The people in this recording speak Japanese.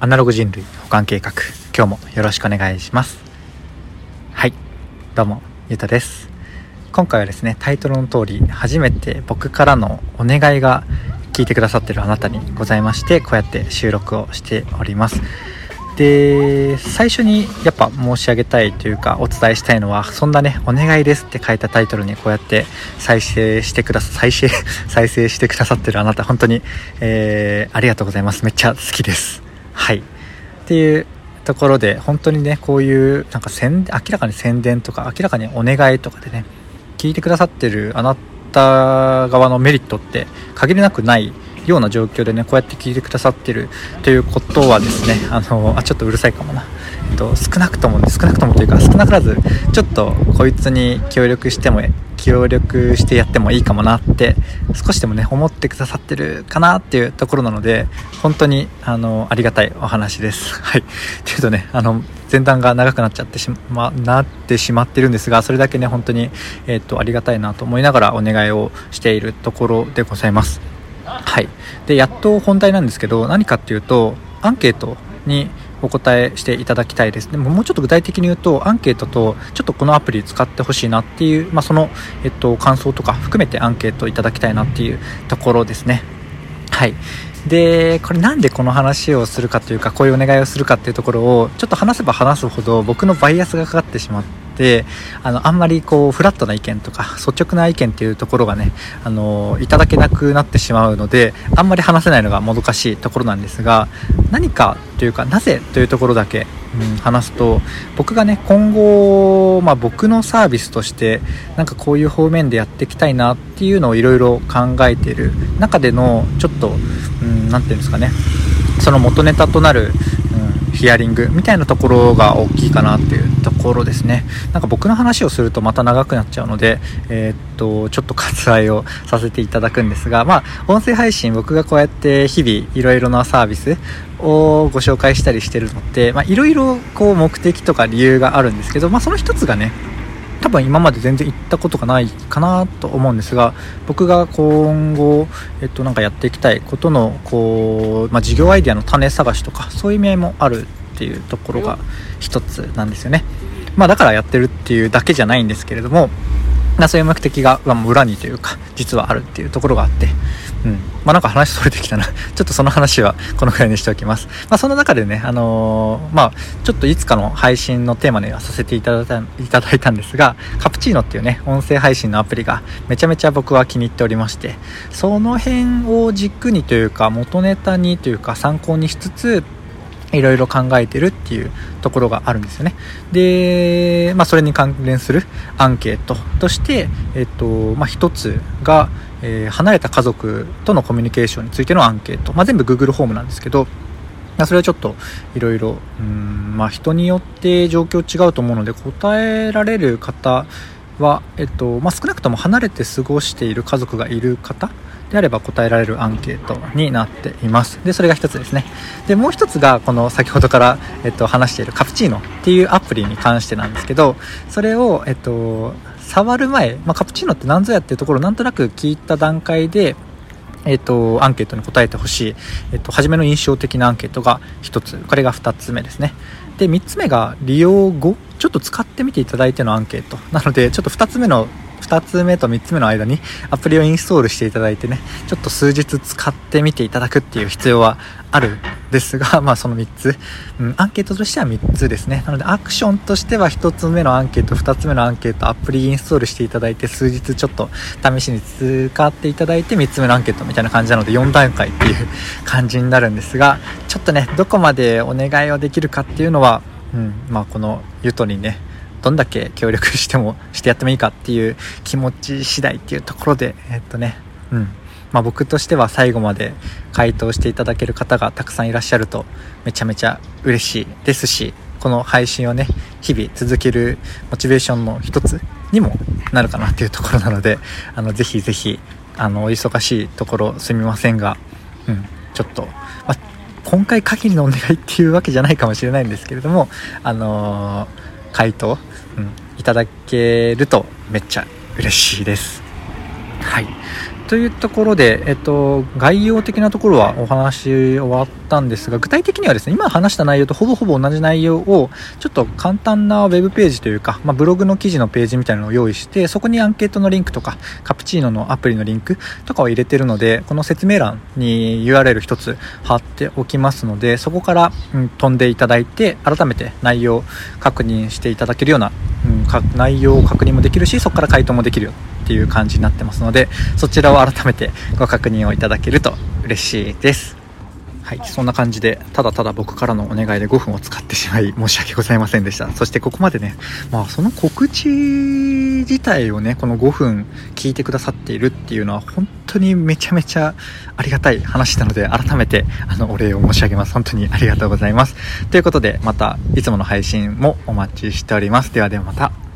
アナログ人類保管計画。今日もよろしくお願いします。はい。どうもゆうたです。今回はですねタイトルの通り初めて僕からのお願いが聞いてくださってるあなたにございましてこうやって収録をしております。で最初にやっぱ申し上げたいというかお伝えしたいのはそんなね「お願いです」って書いたタイトルにこうやって再生してくださ再生 再生してくださってるあなた本当に、えー、ありがとうございます。めっちゃ好きです。はい。っていうところで本当にねこういうなんか宣明らかに宣伝とか明らかにお願いとかでね聞いてくださってるあなた側のメリットって限りなくないような状況でねこうやって聞いてくださってるということはですねあのあちょっとうるさいかもな、えっと、少なくとも少なくともというか少なからずちょっとこいつに協力しても協力してやってもいいかもなって少しでもね思ってくださってるかなっていうところなので本当にあのありがたいお話です。はい、というとねあの前段が長くなっちゃってしまなってしまってるんですがそれだけね本当に、えー、っとありがたいなと思いながらお願いをしているところでございます。はい、でやっと本題なんですけど何かっていうとアンケートにお答えしていただきたいです。でももうちょっと具体的に言うと、アンケートとちょっとこのアプリ使ってほしいなっていう、まあ、その、えっと、感想とか含めてアンケートいただきたいなっていうところですね。はい。で、これなんでこの話をするかというか、こういうお願いをするかっていうところを、ちょっと話せば話すほど僕のバイアスがかかってしまって、であのあんまりこうフラットな意見とか率直な意見っていうところがねあのいただけなくなってしまうのであんまり話せないのがもどかしいところなんですが何かというかなぜというところだけ、うん、話すと僕がね今後、まあ、僕のサービスとしてなんかこういう方面でやっていきたいなっていうのをいろいろ考えている中でのちょっと何、うん、て言うんですかねその元ネタとなるうんヒアリングみたいなところが大きいかなっていうころですね。なんか僕の話をするとまた長くなっちゃうので、えー、っとちょっと割愛をさせていただくんですがまあ音声配信僕がこうやって日々いろいろなサービスをご紹介したりしてるのっていろいろこう目的とか理由があるんですけど、まあ、その一つがね多分今まで全然行ったことがないかなと思うんですが僕が今後、えっと、なんかやっていきたいことのこう、まあ、事業アイデアの種探しとかそういう意味合いもあるっていうところが一つなんですよね、まあ、だからやってるっていうだけじゃないんですけれどもまあそういう目的が裏にというか実はあるっていうところがあってうんまあ、なんか話それてきたな ちょっとその話はこのくらいにしておきます。まあ、その中でね、あのー、まあ、ちょっといつかの配信のテーマにはさせていただいたいただいたんですが、カプチーノっていうね、音声配信のアプリがめちゃめちゃ僕は気に入っておりまして、その辺を軸にというか、元ネタにというか参考にしつつ、いろいろ考えてるっていうところがあるんですよね。で、まあ、それに関連するアンケートとして、えっと、まあ、一つが、えー、離れた家族とのコミュニケーションについてのアンケート、まあ、全部 Google ホームなんですけどまあそれはちょっといろいろまあ人によって状況違うと思うので答えられる方は、えっとまあ、少なくとも離れて過ごしている家族がいる方であれば答えられるアンケートになっていますでそれが1つですねでもう1つがこの先ほどから、えっと、話しているカプチーノっていうアプリに関してなんですけどそれを、えっと、触る前、まあ、カプチーノって何ぞやっていうところをなんとなく聞いた段階でえっ、と、アンケートに答えてほしい、えっ、と、初めの印象的なアンケートが1つ、これが2つ目ですね。で、3つ目が利用後、ちょっと使ってみていただいてのアンケート。なので、ちょっと2つ目の2つ目と3つ目の間にアプリをインストールしていただいてねちょっと数日使ってみていただくっていう必要はあるんですが まあその3つ、うん、アンケートとしては3つですね。なのでアクションとしては1つ目のアンケート2つ目のアンケートアプリインストールしていただいて数日ちょっと試しに使っていただいて3つ目のアンケートみたいな感じなので4段階っていう感じになるんですがちょっとねどこまでお願いをできるかっていうのは、うんまあ、このゆとにねどんだけ協力してもしてやってもいいかっていう気持ち次第っていうところでえっとね。うん。まあ、僕としては最後まで回答していただける方がたくさんいらっしゃるとめちゃめちゃ嬉しいですしこの配信をね日々続けるモチベーションの一つにもなるかなっていうところなので あのぜひぜひあのお忙しいところすみませんが、うん、ちょっと、まあ、今回限りのお願いっていうわけじゃないかもしれないんですけれどもあのー回答、うん、いただけるとめっちゃ嬉しいです。はい。というところで、えっと、概要的なところはお話終わったんですが、具体的にはですね、今話した内容とほぼほぼ同じ内容を、ちょっと簡単なウェブページというか、まあ、ブログの記事のページみたいなのを用意して、そこにアンケートのリンクとか、カプチーノのアプリのリンクとかを入れてるので、この説明欄に URL 一つ貼っておきますので、そこから、うん、飛んでいただいて、改めて内容確認していただけるような、うん、内容を確認もできるし、そこから回答もできるよっていう感じになってますのでそちらを改めてご確認をいただけると嬉しいですはい、そんな感じで、ただただ僕からのお願いで5分を使ってしまい、申し訳ございませんでした。そしてここまでね、まあその告知自体をね、この5分聞いてくださっているっていうのは、本当にめちゃめちゃありがたい話なので、改めて、あの、お礼を申し上げます。本当にありがとうございます。ということで、また、いつもの配信もお待ちしております。ではではまた。